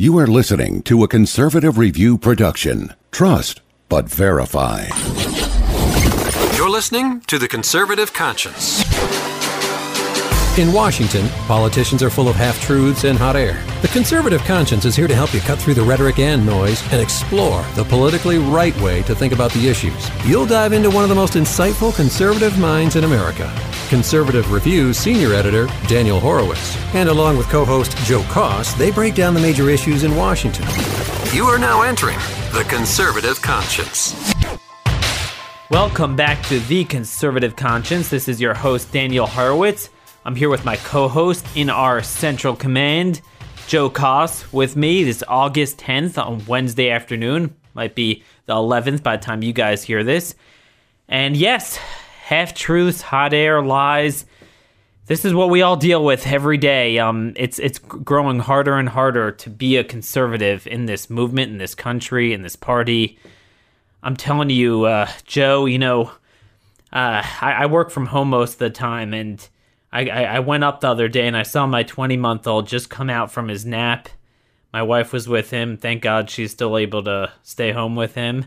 You are listening to a conservative review production. Trust, but verify. You're listening to The Conservative Conscience. In Washington, politicians are full of half truths and hot air. The conservative conscience is here to help you cut through the rhetoric and noise and explore the politically right way to think about the issues. You'll dive into one of the most insightful conservative minds in America. Conservative Review's senior editor, Daniel Horowitz. And along with co host Joe Koss, they break down the major issues in Washington. You are now entering The Conservative Conscience. Welcome back to The Conservative Conscience. This is your host, Daniel Horowitz. I'm here with my co host in our central command, Joe Koss, with me this August 10th on Wednesday afternoon. Might be the 11th by the time you guys hear this. And yes, half truths, hot air, lies. This is what we all deal with every day. Um, it's it's growing harder and harder to be a conservative in this movement, in this country, in this party. I'm telling you, uh, Joe. You know, uh, I, I work from home most of the time, and I, I, went up the other day and I saw my 20 month old just come out from his nap. My wife was with him. Thank God she's still able to stay home with him.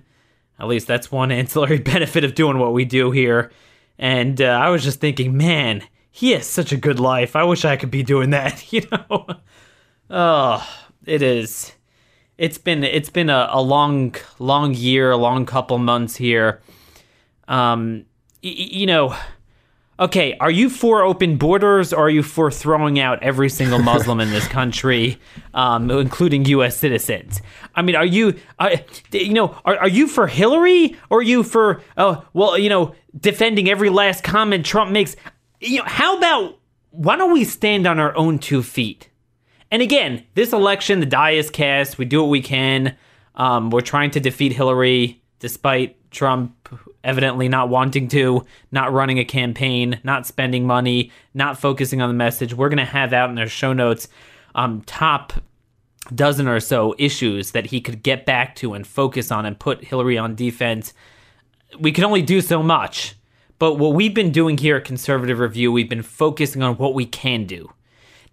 At least that's one ancillary benefit of doing what we do here. And uh, I was just thinking, man, he has such a good life. I wish I could be doing that, you know? oh, it is. It's been it's been a, a long long year, a long couple months here. Um, y- you know, okay, are you for open borders or are you for throwing out every single Muslim in this country, um, including U.S. citizens? I mean, are you, uh, you know, are, are you for Hillary or are you for, oh, well, you know, defending every last comment Trump makes? You know, how about why don't we stand on our own two feet? And again, this election, the die is cast. We do what we can. Um, we're trying to defeat Hillary despite Trump evidently not wanting to, not running a campaign, not spending money, not focusing on the message. We're going to have out in our show notes um, top dozen or so issues that he could get back to and focus on and put Hillary on defense. We can only do so much. But what we've been doing here at Conservative Review, we've been focusing on what we can do.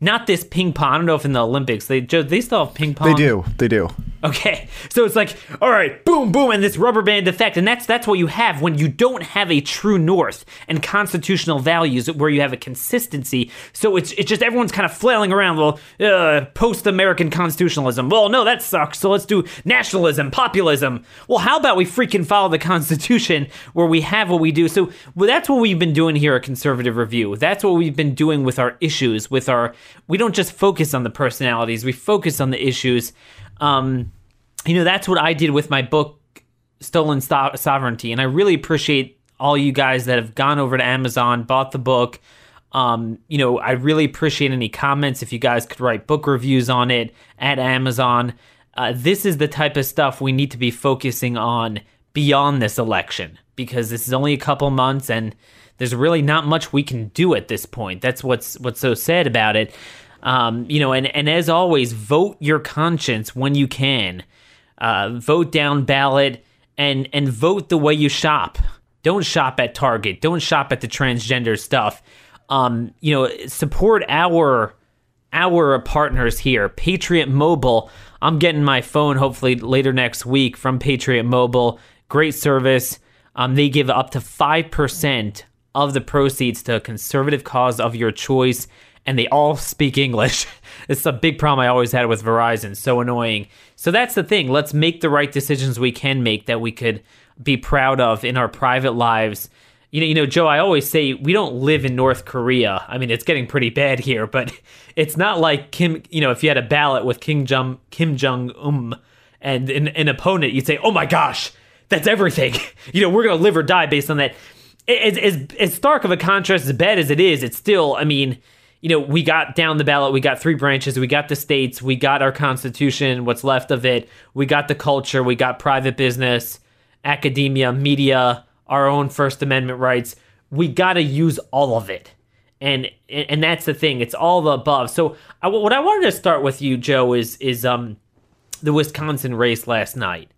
Not this ping pong. I don't know if in the Olympics they they still have ping pong. They do. They do. Okay, so it's like, all right, boom, boom, and this rubber band effect, and that's that's what you have when you don't have a true north and constitutional values where you have a consistency. So it's it's just everyone's kind of flailing around. Well, uh, post-American constitutionalism. Well, no, that sucks. So let's do nationalism, populism. Well, how about we freaking follow the Constitution where we have what we do? So well, that's what we've been doing here at Conservative Review. That's what we've been doing with our issues. With our, we don't just focus on the personalities. We focus on the issues. Um, you know, that's what I did with my book, Stolen Sto- Sovereignty. And I really appreciate all you guys that have gone over to Amazon, bought the book. Um, you know, I really appreciate any comments if you guys could write book reviews on it at Amazon. Uh, this is the type of stuff we need to be focusing on beyond this election because this is only a couple months and there's really not much we can do at this point. That's what's what's so sad about it. Um, you know, and, and as always, vote your conscience when you can. Uh, vote down ballot and and vote the way you shop. Don't shop at Target. Don't shop at the transgender stuff. Um, you know, support our our partners here, Patriot Mobile. I'm getting my phone hopefully later next week from Patriot Mobile. Great service. Um, they give up to five percent of the proceeds to a conservative cause of your choice and they all speak English. it's a big problem I always had with Verizon. So annoying. So that's the thing. Let's make the right decisions we can make that we could be proud of in our private lives. You know, you know, Joe. I always say we don't live in North Korea. I mean, it's getting pretty bad here, but it's not like Kim. You know, if you had a ballot with Kim Jong Kim Jong Um and an, an opponent, you'd say, "Oh my gosh, that's everything." you know, we're gonna live or die based on that. As, as, as stark of a contrast, as bad as it is, it's still. I mean, you know, we got down the ballot, we got three branches, we got the states, we got our constitution, what's left of it, we got the culture, we got private business, academia, media, our own First Amendment rights. We got to use all of it. And and that's the thing. It's all the above. So I, what I wanted to start with you, Joe, is is um the Wisconsin race last night,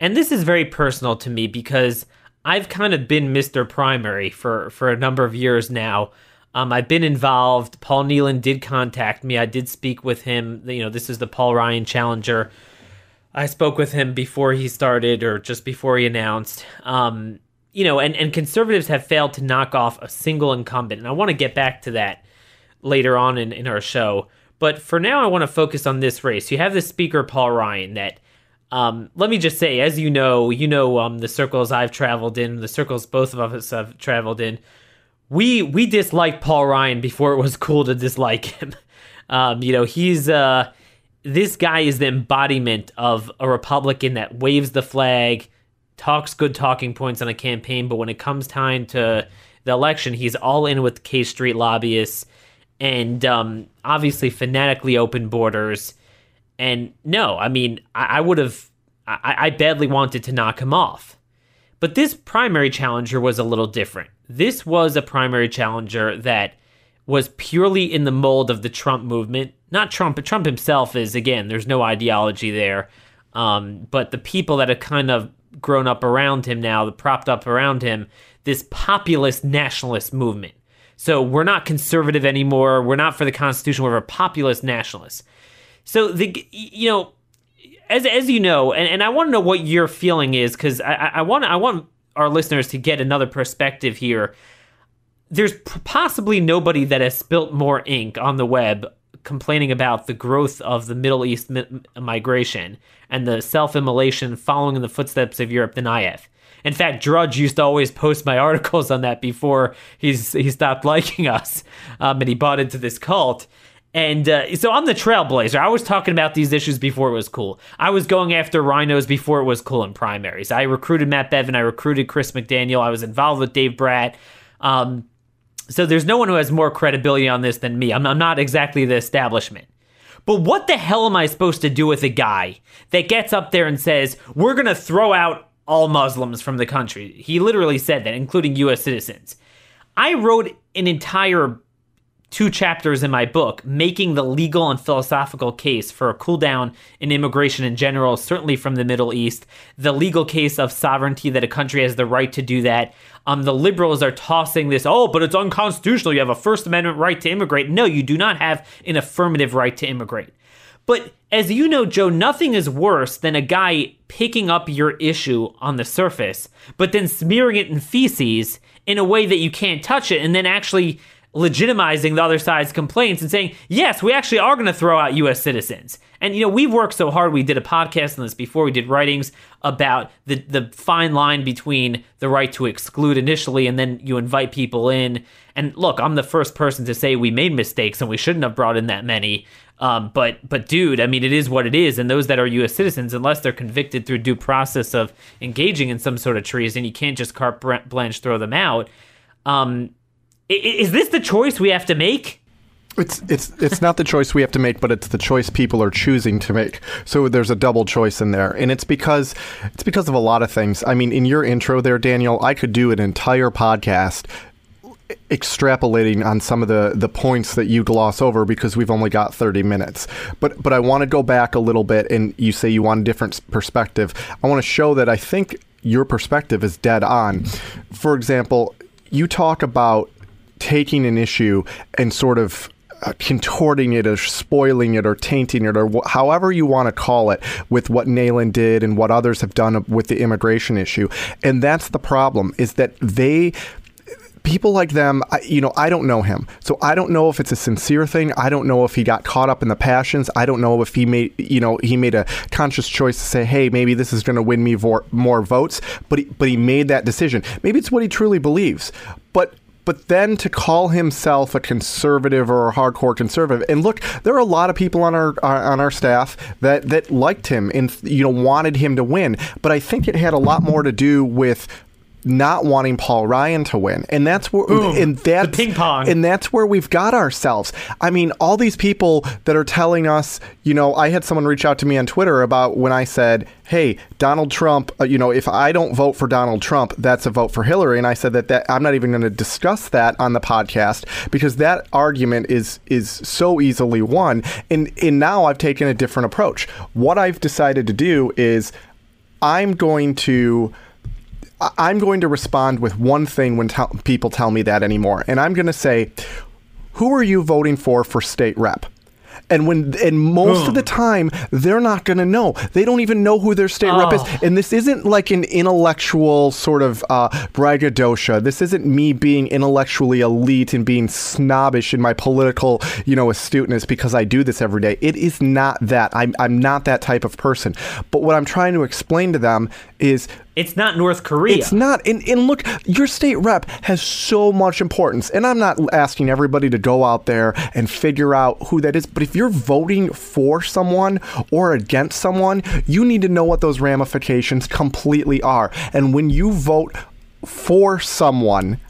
and this is very personal to me because I've kind of been Mr. Primary for for a number of years now. Um, I've been involved. Paul Nehlen did contact me. I did speak with him. You know, this is the Paul Ryan Challenger. I spoke with him before he started or just before he announced. Um, you know, and, and conservatives have failed to knock off a single incumbent. And I want to get back to that later on in, in our show. But for now, I want to focus on this race. You have the speaker, Paul Ryan, that um, let me just say, as you know, you know um, the circles I've traveled in, the circles both of us have traveled in. We we disliked Paul Ryan before it was cool to dislike him. Um, you know, he's uh, this guy is the embodiment of a Republican that waves the flag, talks good talking points on a campaign, but when it comes time to the election, he's all in with K Street lobbyists and um, obviously fanatically open borders. And no, I mean, I, I would have, I, I badly wanted to knock him off. But this primary challenger was a little different. This was a primary challenger that was purely in the mold of the Trump movement. Not Trump, but Trump himself is, again, there's no ideology there. Um, but the people that have kind of grown up around him now, that propped up around him, this populist nationalist movement. So we're not conservative anymore. We're not for the Constitution. We're a populist nationalists. So the you know, as as you know, and, and I want to know what your feeling is because I, I want I want our listeners to get another perspective here. There's possibly nobody that has spilt more ink on the web complaining about the growth of the Middle East mi- migration and the self immolation following in the footsteps of Europe than I have. In fact, Drudge used to always post my articles on that before he's he stopped liking us, um, and he bought into this cult. And uh, so I'm the trailblazer. I was talking about these issues before it was cool. I was going after rhinos before it was cool in primaries. I recruited Matt Bevin. I recruited Chris McDaniel. I was involved with Dave Brat. Um, so there's no one who has more credibility on this than me. I'm, I'm not exactly the establishment. But what the hell am I supposed to do with a guy that gets up there and says, we're going to throw out all Muslims from the country. He literally said that, including U.S. citizens. I wrote an entire two chapters in my book making the legal and philosophical case for a cool down in immigration in general, certainly from the Middle East, the legal case of sovereignty that a country has the right to do that. Um, the liberals are tossing this, oh, but it's unconstitutional. You have a First Amendment right to immigrate. No, you do not have an affirmative right to immigrate. But as you know, Joe, nothing is worse than a guy picking up your issue on the surface, but then smearing it in feces in a way that you can't touch it, and then actually legitimizing the other side's complaints and saying, yes, we actually are going to throw out U.S. citizens. And, you know, we've worked so hard. We did a podcast on this before. We did writings about the, the fine line between the right to exclude initially and then you invite people in. And look, I'm the first person to say we made mistakes and we shouldn't have brought in that many. Um, but but dude, I mean, it is what it is, and those that are U.S. citizens, unless they're convicted through due process of engaging in some sort of treason, you can't just carte blanche throw them out. Um, is this the choice we have to make? It's it's it's not the choice we have to make, but it's the choice people are choosing to make. So there's a double choice in there, and it's because it's because of a lot of things. I mean, in your intro there, Daniel, I could do an entire podcast extrapolating on some of the the points that you gloss over because we've only got 30 minutes. But but I want to go back a little bit and you say you want a different perspective. I want to show that I think your perspective is dead on. For example, you talk about taking an issue and sort of uh, contorting it or spoiling it or tainting it or wh- however you want to call it with what Nehlen did and what others have done with the immigration issue. And that's the problem is that they people like them, you know, I don't know him. So I don't know if it's a sincere thing. I don't know if he got caught up in the passions. I don't know if he made, you know, he made a conscious choice to say, hey, maybe this is going to win me more votes. But he, but he made that decision. Maybe it's what he truly believes. But but then to call himself a conservative or a hardcore conservative and look there are a lot of people on our uh, on our staff that that liked him and you know wanted him to win but i think it had a lot more to do with not wanting Paul Ryan to win, and that's where Boom. and that's ping pong, and that's where we've got ourselves. I mean, all these people that are telling us, you know, I had someone reach out to me on Twitter about when I said, "Hey, Donald Trump, uh, you know, if I don't vote for Donald Trump, that's a vote for Hillary," and I said that that I'm not even going to discuss that on the podcast because that argument is is so easily won, and and now I've taken a different approach. What I've decided to do is, I'm going to I'm going to respond with one thing when tell people tell me that anymore, and I'm going to say, "Who are you voting for for state rep?" And when and most of the time they're not going to know. They don't even know who their state rep is. Oh. And this isn't like an intellectual sort of uh, braggadocio. This isn't me being intellectually elite and being snobbish in my political, you know, astuteness because I do this every day. It is not that. I'm I'm not that type of person. But what I'm trying to explain to them is It's not North Korea. it's not. And, and look, your state rep has so much importance. And I'm not asking everybody to go out there and figure out who that is. But if you're voting for someone or against someone, you need to know what those ramifications completely are. And when you vote for someone,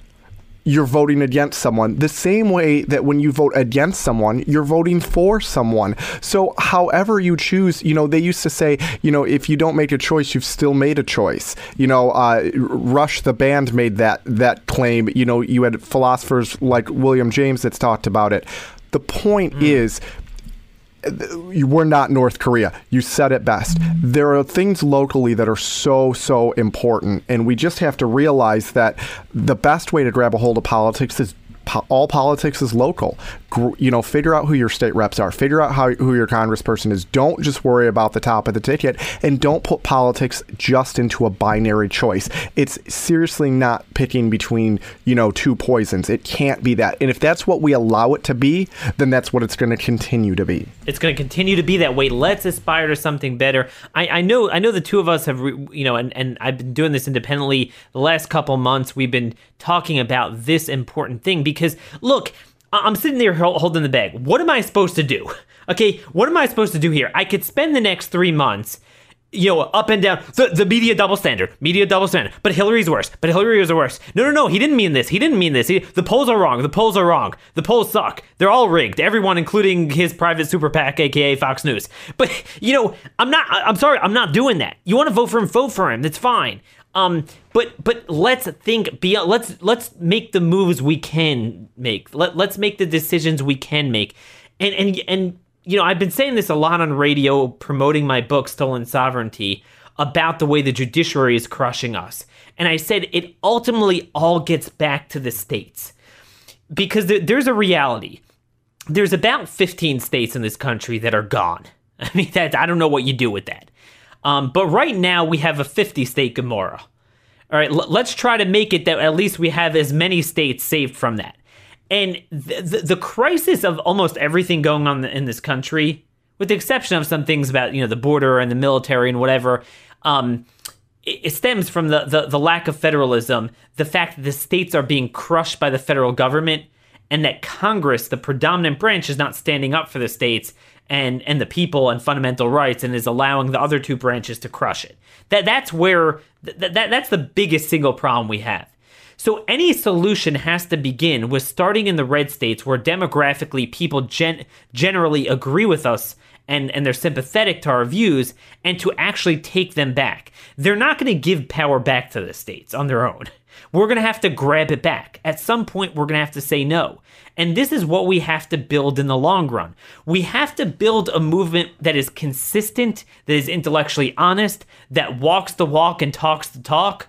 you're voting against someone. The same way that when you vote against someone you're voting for someone. So however you choose you know they used to say you know if you don't make a choice you've still made a choice. You know uh, rush the band made that that claim. You know you had philosophers like william james that's talked about it. The point is you we're not North Korea. You said it best. There are things locally that are so so important, and we just have to realize that the best way to grab a hold of politics is all politics is local. You know, figure out who your state reps are. Figure out how who your congressperson is. Don't just worry about the top of the ticket, and don't put politics just into a binary choice. It's seriously not picking between you know two poisons. It can't be that. And if that's what we allow it to be, then that's what it's going to continue to be. it's going to continue to be that way. Let's aspire to something better. I, I know, I know, the two of us have, re- you know, and, and I've been doing this independently the last couple months. We've been talking about this important thing because, look, I'm sitting there holding the bag. What am I supposed to do? Okay, what am I supposed to do here? I could spend the next three months you know, up and down. The, the media double standard. Media double standard. But Hillary's worse. But Hillary is worse. No, no, no. He didn't mean this. He didn't mean this. He, the polls are wrong. The polls are wrong. The polls suck. They're all rigged. Everyone, including his private super PAC, aka Fox News. But, you know, I'm not, I'm sorry. I'm not doing that. You want to vote for him, vote for him. That's fine. Um, but but let's think beyond. Let's let's make the moves we can make. Let let's make the decisions we can make. And and and you know, I've been saying this a lot on radio, promoting my book, Stolen Sovereignty, about the way the judiciary is crushing us. And I said it ultimately all gets back to the states because there, there's a reality. There's about 15 states in this country that are gone. I mean, that I don't know what you do with that. Um, but right now we have a 50 state Gomorrah. All right, l- let's try to make it that at least we have as many states saved from that. And the, the, crisis of almost everything going on in this country, with the exception of some things about you know the border and the military and whatever, um, it, it stems from the, the the lack of federalism, the fact that the states are being crushed by the federal government, and that Congress, the predominant branch, is not standing up for the states and and the people and fundamental rights, and is allowing the other two branches to crush it. That that's where that, that that's the biggest single problem we have. So any solution has to begin with starting in the red states where demographically people gen- generally agree with us and, and they're sympathetic to our views and to actually take them back. They're not going to give power back to the states on their own. We're going to have to grab it back. At some point, we're going to have to say no. And this is what we have to build in the long run. We have to build a movement that is consistent, that is intellectually honest, that walks the walk and talks the talk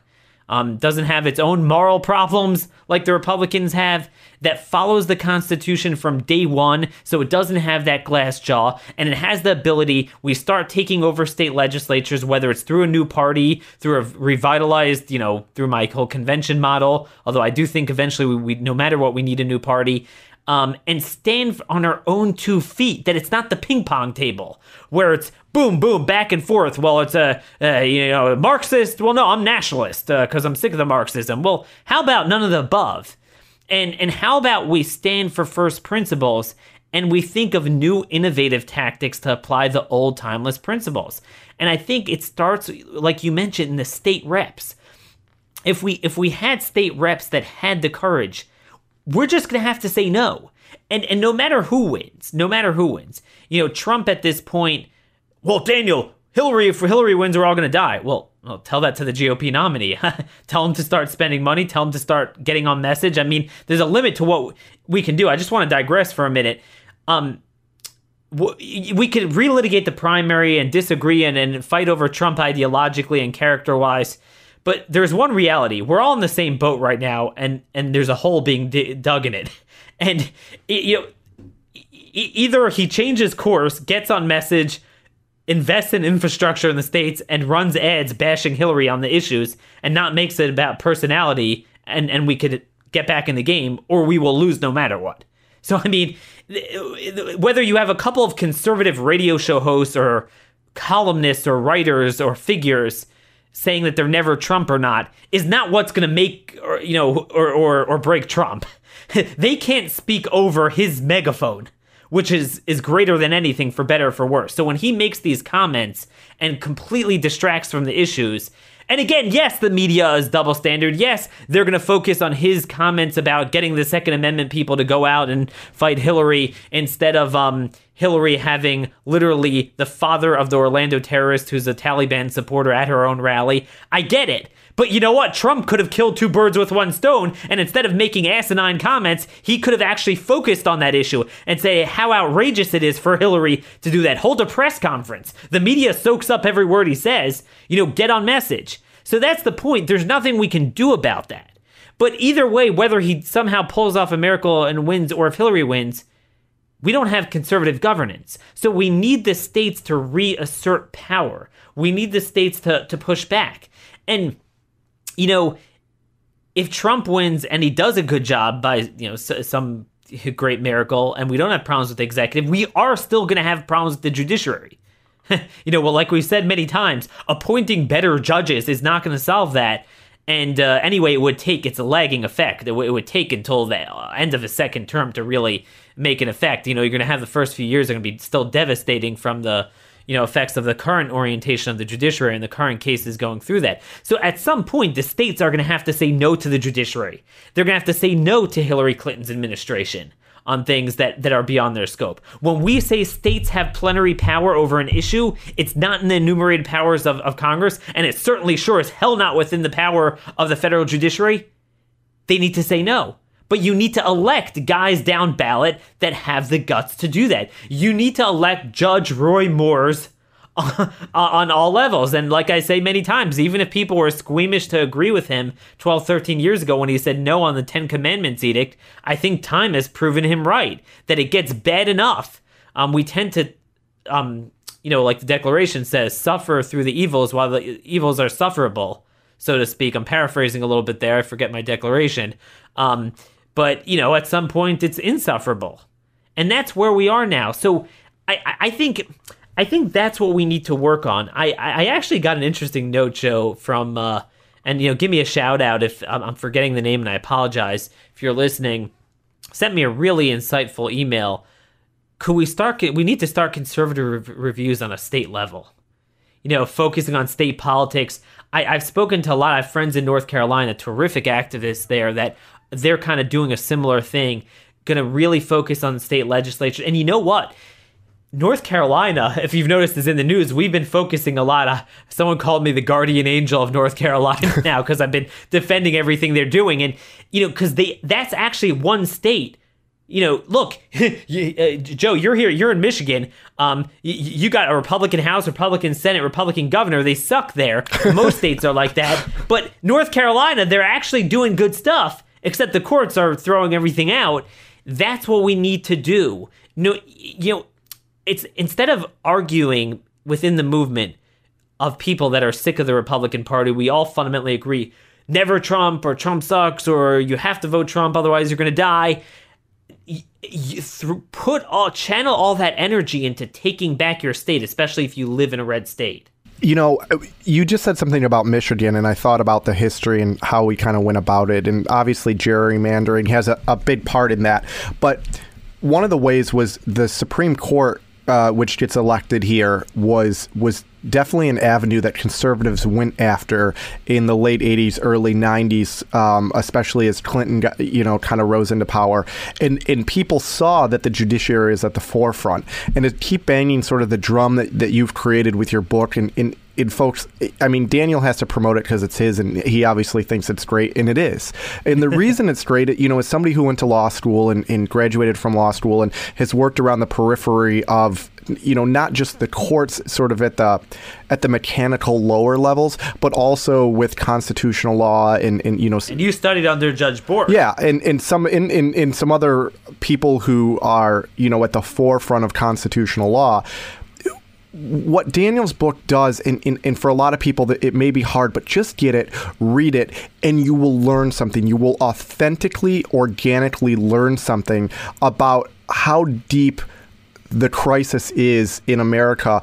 um, doesn't have its own moral problems like the Republicans have, that follows the Constitution from day one, so it doesn't have that glass jaw, and it has the ability. We start taking over state legislatures, whether it's through a new party, through a revitalized, you know, through my whole convention model. Although I do think eventually, we, we no matter what, we need a new party. Um, and stand on our own two feet. That it's not the ping pong table where it's boom, boom, back and forth. Well, it's a, uh, you know Marxist. Well, no, I'm nationalist because I'm sick of the Marxism. Well, how about none of the above? And and how about we stand for first principles and we think of new innovative tactics to apply the old timeless principles. And I think it starts like you mentioned in the state reps. If we if we had state reps that had the courage we're just going to have to say no. And and no matter who wins, no matter who wins, you know, Trump at this point, well, Daniel, Hillary, if Hillary wins, we're all going to die. Well, well, tell that to the GOP nominee. tell him to start spending money. Tell him to start getting on message. I mean, there's a limit to what we can do. I just want to digress for a minute. Um, we could relitigate the primary and disagree and, and fight over Trump ideologically and character wise. But there's one reality: we're all in the same boat right now, and and there's a hole being d- dug in it, and it, you know, e- either he changes course, gets on message, invests in infrastructure in the states, and runs ads bashing Hillary on the issues, and not makes it about personality, and and we could get back in the game, or we will lose no matter what. So I mean, whether you have a couple of conservative radio show hosts or columnists or writers or figures saying that they're never Trump or not is not what's going to make or you know or or, or break Trump. they can't speak over his megaphone, which is is greater than anything for better or for worse. So when he makes these comments and completely distracts from the issues, and again, yes, the media is double standard. Yes, they're going to focus on his comments about getting the Second Amendment people to go out and fight Hillary instead of um, Hillary having literally the father of the Orlando terrorist who's a Taliban supporter at her own rally. I get it. But you know what? Trump could have killed two birds with one stone, and instead of making asinine comments, he could have actually focused on that issue and say how outrageous it is for Hillary to do that. Hold a press conference. The media soaks up every word he says. You know, get on message. So that's the point. There's nothing we can do about that. But either way, whether he somehow pulls off a miracle and wins or if Hillary wins, we don't have conservative governance. So we need the states to reassert power. We need the states to, to push back. And you know, if Trump wins and he does a good job by, you know, some great miracle and we don't have problems with the executive, we are still going to have problems with the judiciary. you know, well, like we've said many times, appointing better judges is not going to solve that. And uh, anyway, it would take, it's a lagging effect. It, w- it would take until the uh, end of a second term to really make an effect. You know, you're going to have the first few years are going to be still devastating from the, you know effects of the current orientation of the judiciary and the current cases going through that. So at some point, the states are going to have to say no to the judiciary. They're going to have to say no to Hillary Clinton's administration on things that, that are beyond their scope. When we say states have plenary power over an issue, it's not in the enumerated powers of, of Congress, and it's certainly sure as hell not within the power of the federal judiciary. They need to say no. But you need to elect guys down ballot that have the guts to do that. You need to elect Judge Roy Moores on all levels. And like I say many times, even if people were squeamish to agree with him 12, 13 years ago when he said no on the Ten Commandments edict, I think time has proven him right that it gets bad enough. Um, we tend to, um, you know, like the Declaration says, suffer through the evils while the evils are sufferable, so to speak. I'm paraphrasing a little bit there. I forget my declaration. Um, but you know, at some point, it's insufferable, and that's where we are now. So I, I think. I think that's what we need to work on. I, I actually got an interesting note, Joe, from, uh, and you know, give me a shout out if I'm forgetting the name, and I apologize if you're listening. Sent me a really insightful email. Could we start? We need to start conservative reviews on a state level. You know, focusing on state politics. I, I've spoken to a lot of friends in North Carolina, terrific activists there, that they're kind of doing a similar thing, going to really focus on the state legislature. And you know what? North Carolina, if you've noticed, is in the news. We've been focusing a lot. Uh, someone called me the guardian angel of North Carolina now because I've been defending everything they're doing, and you know, because they that's actually one state. You know, look, you, uh, Joe, you're here. You're in Michigan. Um, you, you got a Republican House, Republican Senate, Republican governor. They suck there. Most states are like that, but North Carolina, they're actually doing good stuff except the courts are throwing everything out. That's what we need to do. No, you know, it's instead of arguing within the movement of people that are sick of the Republican Party, we all fundamentally agree never Trump or Trump sucks or you have to vote Trump otherwise you're going to die. You, th- put all channel all that energy into taking back your state, especially if you live in a red state. You know, you just said something about Michigan, and I thought about the history and how we kind of went about it. And obviously, gerrymandering has a, a big part in that. But one of the ways was the Supreme Court uh, which gets elected here was was definitely an avenue that conservatives went after in the late 80s early 90s um, especially as clinton got, you know kind of rose into power and and people saw that the judiciary is at the forefront and to keep banging sort of the drum that, that you've created with your book and, and and folks, I mean, Daniel has to promote it because it's his, and he obviously thinks it's great, and it is. And the reason it's great, you know, as somebody who went to law school and, and, graduated from law school and has worked around the periphery of you know not just the courts sort of at the at the mechanical lower levels, but also with constitutional law and, and you know And you studied under Judge Bork. yeah, and, and some in, in, in some other people who are, you know, at the forefront of constitutional law. What Daniel's book does, and, and, and for a lot of people, that it may be hard, but just get it, read it, and you will learn something. You will authentically, organically learn something about how deep the crisis is in America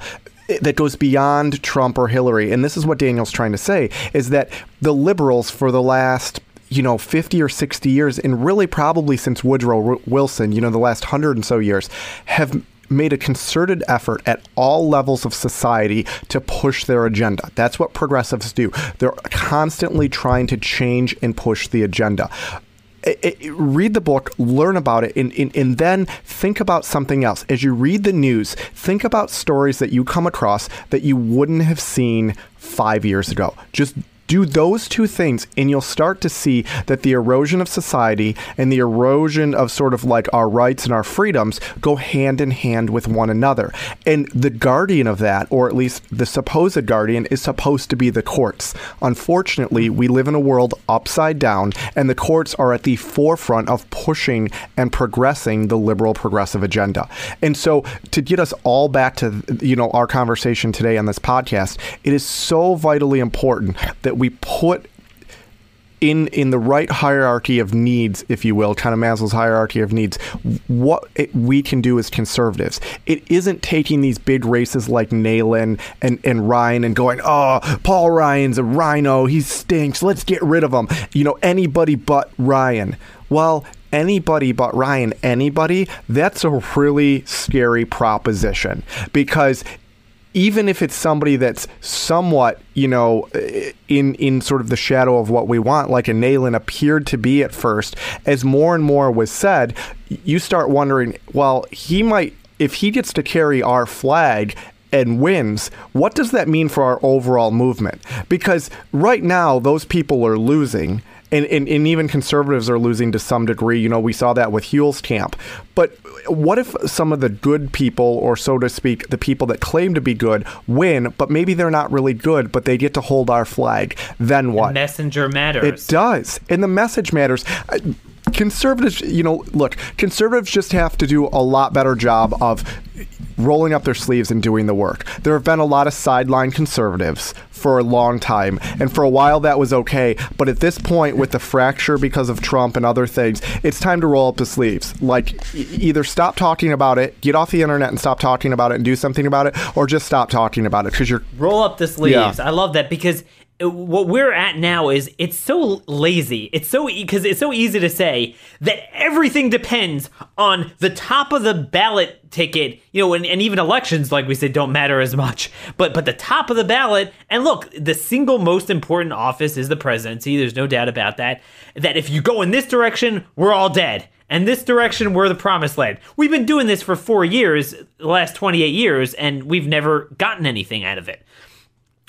eh, that goes beyond Trump or Hillary. And this is what Daniel's trying to say is that the liberals for the last you know 50 or 60 years and really probably since Woodrow Wilson, you know the last 100 and so years have made a concerted effort at all levels of society to push their agenda. That's what progressives do. They're constantly trying to change and push the agenda it, it, read the book, learn about it, and, and, and then think about something else. As you read the news, think about stories that you come across that you wouldn't have seen five years ago. Just do those two things, and you'll start to see that the erosion of society and the erosion of sort of like our rights and our freedoms go hand in hand with one another. And the guardian of that, or at least the supposed guardian, is supposed to be the courts. Unfortunately, we live in a world upside down, and the courts are at the forefront of pushing and progressing the liberal progressive agenda. And so, to get us all back to you know our conversation today on this podcast, it is so vitally important that we put in in the right hierarchy of needs, if you will, kind of Maslow's hierarchy of needs, what it, we can do as conservatives. It isn't taking these big races like Nehlen and, and Ryan and going, oh, Paul Ryan's a rhino, he stinks, let's get rid of him. You know, anybody but Ryan. Well, anybody but Ryan, anybody, that's a really scary proposition because even if it's somebody that's somewhat, you know, in in sort of the shadow of what we want, like a Nehlen appeared to be at first, as more and more was said, you start wondering, well, he might if he gets to carry our flag and wins, what does that mean for our overall movement? Because right now those people are losing. And, and, and, even conservatives are losing to some degree. You know, we saw that with Huelskamp. But what if some of the good people, or so to speak, the people that claim to be good, win, but maybe they're not really good, but they get to hold our flag? Then what? The messenger matters. It does. And the message matters conservatives, you know, look, conservatives just have to do a lot better job of rolling up their sleeves and doing the work. There have been a lot of sideline conservatives for a long time, and for a while that was okay. But at this point, with the fracture because of Trump and other things, it's time to roll up the sleeves. Like, e- either stop talking about it, get off the internet and stop talking about it and do something about it, or just stop talking about it because you're. Roll up the sleeves. Yeah. I love that because what we're at now is it's so lazy. It's so because it's so easy to say that everything depends on the top of the ballot ticket. You know, and, and even elections, like we said, don't matter as much. But but the top of the ballot, and look, the single most important office is the presidency. There's no doubt about that. That if you go in this direction, we're all dead. And this direction, we're the promised land. We've been doing this for four years, the last 28 years, and we've never gotten anything out of it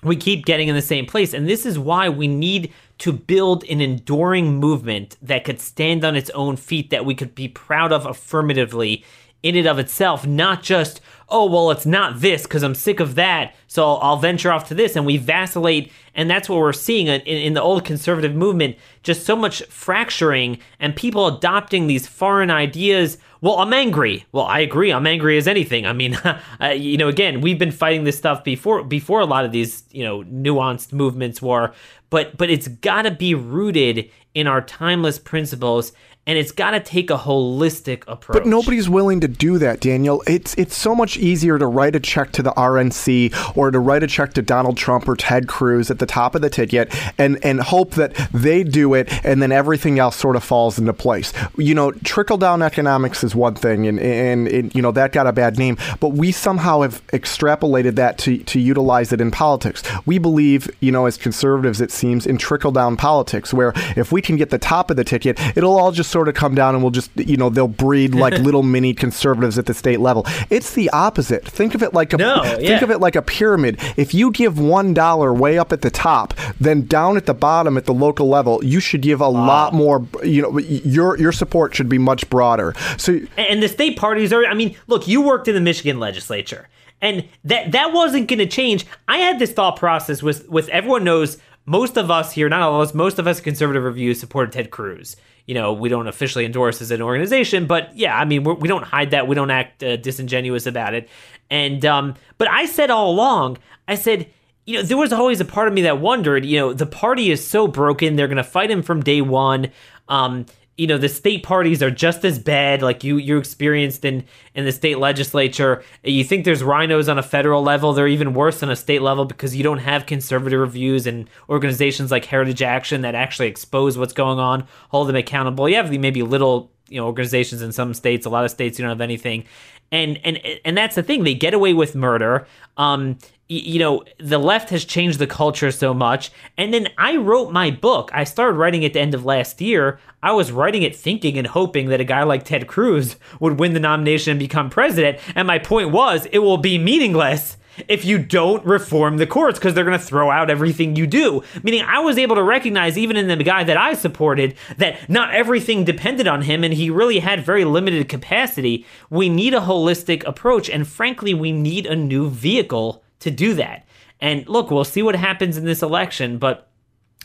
we keep getting in the same place. And this is why we need to build an enduring movement that could stand on its own feet, that we could be proud of affirmatively in and of itself, not just, oh, well, it's not this because I'm sick of that. So I'll, venture off to this. And we vacillate. And that's what we're seeing in, in the old conservative movement just so much fracturing and people adopting these foreign ideas well, I'm angry. Well, I agree. I'm angry as anything. I mean, uh, you know, again, we've been fighting this stuff before before a lot of these, you know, nuanced movements were, but but it's got to be rooted in our timeless principles and it's got to take a holistic approach. But nobody's willing to do that, Daniel. It's it's so much easier to write a check to the RNC or to write a check to Donald Trump or Ted Cruz at the top of the ticket and and hope that they do it and then everything else sort of falls into place. You know, trickle down economics is one thing and, and and you know that got a bad name, but we somehow have extrapolated that to to utilize it in politics. We believe, you know, as conservatives it seems in trickle down politics where if we can get the top of the ticket, it'll all just sort of come down and we'll just, you know, they'll breed like little mini conservatives at the state level. It's the opposite. Think of it like a No, think yeah. of it like a pyramid. If you give one dollar way up at the top, then down at the bottom at the local level, you should give a lot more. You know, your your support should be much broader. So and the state parties are i mean look you worked in the michigan legislature and that that wasn't going to change i had this thought process with with everyone knows most of us here not all of us most of us conservative review supported ted cruz you know we don't officially endorse as an organization but yeah i mean we're, we don't hide that we don't act uh, disingenuous about it and um but i said all along i said you know, there was always a part of me that wondered, you know, the party is so broken. They're going to fight him from day one. Um, you know, the state parties are just as bad, like you you experienced in in the state legislature. You think there's rhinos on a federal level? They're even worse on a state level because you don't have conservative reviews and organizations like Heritage Action that actually expose what's going on, hold them accountable. You have maybe little you know organizations in some states. A lot of states you don't have anything, and and and that's the thing. They get away with murder. Um, you know, the left has changed the culture so much. And then I wrote my book. I started writing it at the end of last year. I was writing it thinking and hoping that a guy like Ted Cruz would win the nomination and become president. And my point was, it will be meaningless if you don't reform the courts because they're going to throw out everything you do. Meaning, I was able to recognize, even in the guy that I supported, that not everything depended on him and he really had very limited capacity. We need a holistic approach, and frankly, we need a new vehicle to do that. And look, we'll see what happens in this election, but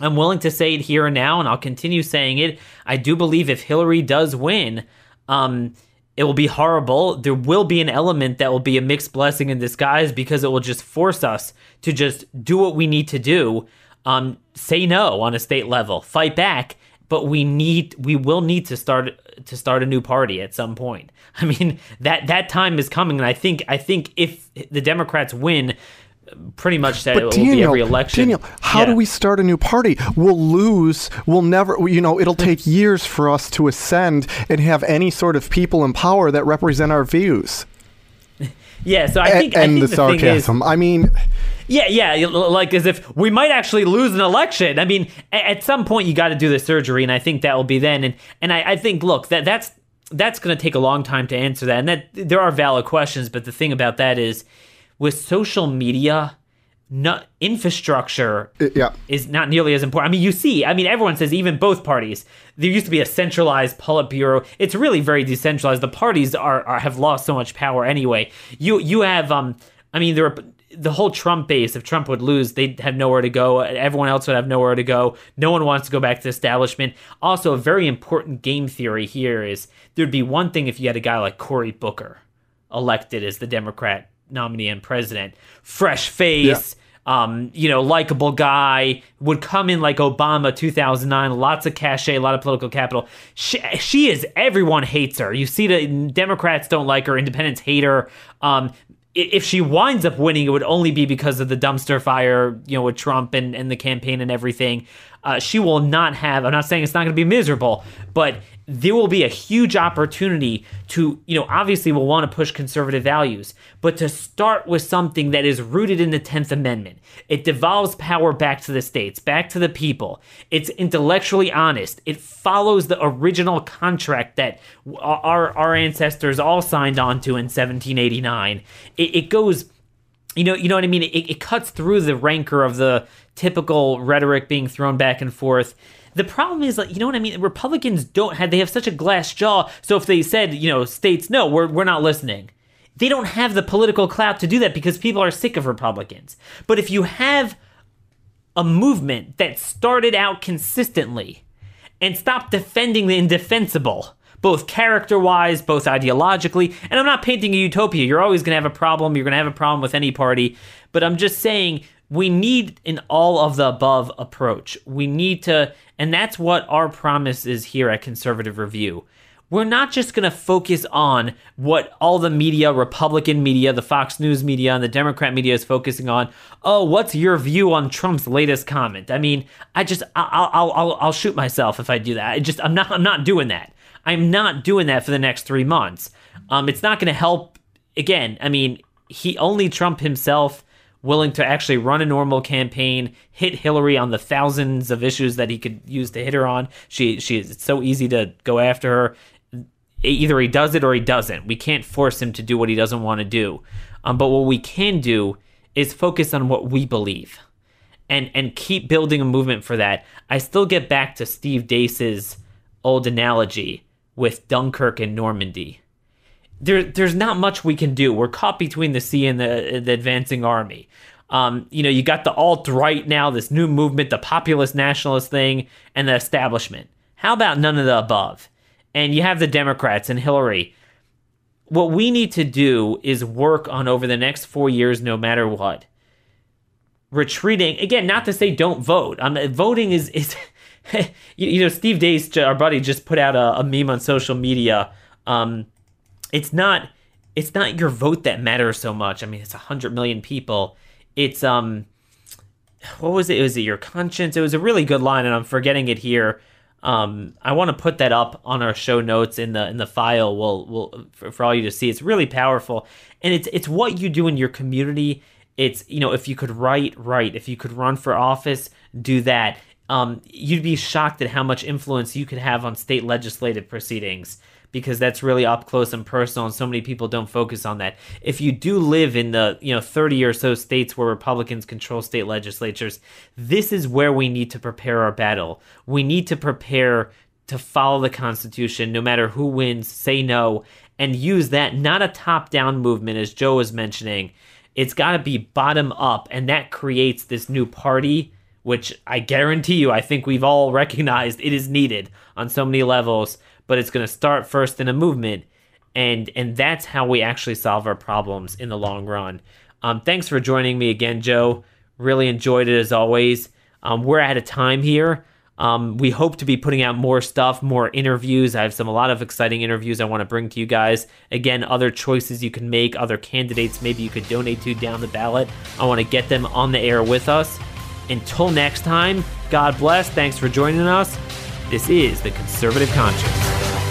I'm willing to say it here and now, and I'll continue saying it. I do believe if Hillary does win, um, it will be horrible. There will be an element that will be a mixed blessing in disguise because it will just force us to just do what we need to do. Um, say no on a state level, fight back, but we need, we will need to start to start a new party at some point. I mean that that time is coming, and I think I think if the Democrats win, pretty much that it will be every election. Daniel, how Yeah. do we start a new party? We'll lose. We'll never. You know, it'll take years for us to ascend and have any sort of people in power that represent our views. Yeah, so I think I and think the thing is- sarcasm. I mean, Yeah, yeah, like as if we might actually lose an election. I mean, at some point you got to do the surgery, and I think that will be then. And and I, I think, look, that that's that's going to take a long time to answer that, and that there are valid questions. But the thing about that is, with social media, not infrastructure yeah. is not nearly as important. I mean, you see, I mean, everyone says even both parties. There used to be a centralized Politburo. It's really very decentralized. The parties are, are have lost so much power anyway. You you have um, I mean, there are the whole Trump base. If Trump would lose, they'd have nowhere to go. Everyone else would have nowhere to go. No one wants to go back to the establishment. Also, a very important game theory here is there'd be one thing if you had a guy like Cory Booker elected as the Democrat nominee and president, fresh face um, you know, likable guy, would come in like Obama 2009, lots of cachet, a lot of political capital. She, she is, everyone hates her. You see the Democrats don't like her, independents hate her. Um, if she winds up winning, it would only be because of the dumpster fire, you know, with Trump and, and the campaign and everything. Uh, she will not have, I'm not saying it's not going to be miserable, but there will be a huge opportunity to, you know, obviously we'll want to push conservative values, but to start with something that is rooted in the 10th Amendment. It devolves power back to the states, back to the people. It's intellectually honest. It follows the original contract that our, our ancestors all signed on to in 1789. It, it goes you know, you know what I mean. It, it cuts through the rancor of the typical rhetoric being thrown back and forth. The problem is, like, you know what I mean. Republicans don't have they have such a glass jaw. So if they said, you know, states, no, we're we're not listening. They don't have the political clout to do that because people are sick of Republicans. But if you have a movement that started out consistently and stopped defending the indefensible, both character wise, both ideologically. And I'm not painting a utopia. You're always going to have a problem. You're going to have a problem with any party. But I'm just saying we need an all of the above approach. We need to, and that's what our promise is here at Conservative Review. We're not just going to focus on what all the media, Republican media, the Fox News media, and the Democrat media is focusing on. Oh, what's your view on Trump's latest comment? I mean, I just, I'll, I'll, I'll, I'll shoot myself if I do that. I just, I'm not, I'm not doing that. I'm not doing that for the next three months. Um, it's not going to help. Again, I mean, he only Trump himself willing to actually run a normal campaign, hit Hillary on the thousands of issues that he could use to hit her on. She she it's so easy to go after her. Either he does it or he doesn't. We can't force him to do what he doesn't want to do. Um, but what we can do is focus on what we believe and and keep building a movement for that. I still get back to Steve Deace's old analogy with Dunkirk and Normandy. There, there's not much we can do. We're caught between the sea and the, the advancing army. Um, you know, you got the alt right now, this new movement, the populist nationalist thing, and the establishment. How about none of the above? And you have the Democrats and Hillary. What we need to do is work on over the next four years, no matter what, retreating again not to say don't vote um, voting is is you, know steve deace our buddy just put out a, a meme on social media um, it's not it's not your vote that matters so much. I mean it's 100 million people. It's um what was it? Was it your conscience. It was a really good line and i'm forgetting it here. Um, I want to put that up on our show notes in the in the file. We'll, we'll for, for all you to see. It's really powerful, and it's it's what you do in your community. It's you know if you could write write. If you could run for office do that. Um, you'd be shocked at how much influence you could have on state legislative proceedings because that's really up close and personal and so many people don't focus on that. If you do live in the you know 30 or so states where republicans control state legislatures this is where we need to prepare our battle. We need to prepare to follow the constitution no matter who wins say no and use that not a top down movement as joe was mentioning. It's got to be bottom up, and that creates this new party, which I guarantee you, I think we've all recognized it is needed on so many levels. But it's going to start first in a movement, and and that's how we actually solve our problems in the long run. Um, thanks for joining me again, Joe. Really enjoyed it as always. Um, we're out of time here. Um, we hope to be putting out more stuff, more interviews. I have some a lot of exciting interviews I want to bring to you guys. Again, other choices you can make, other candidates maybe you could donate to down the ballot. I want to get them on the air with us. Until next time, God bless. Thanks for joining us. This is The Conservative Conscience.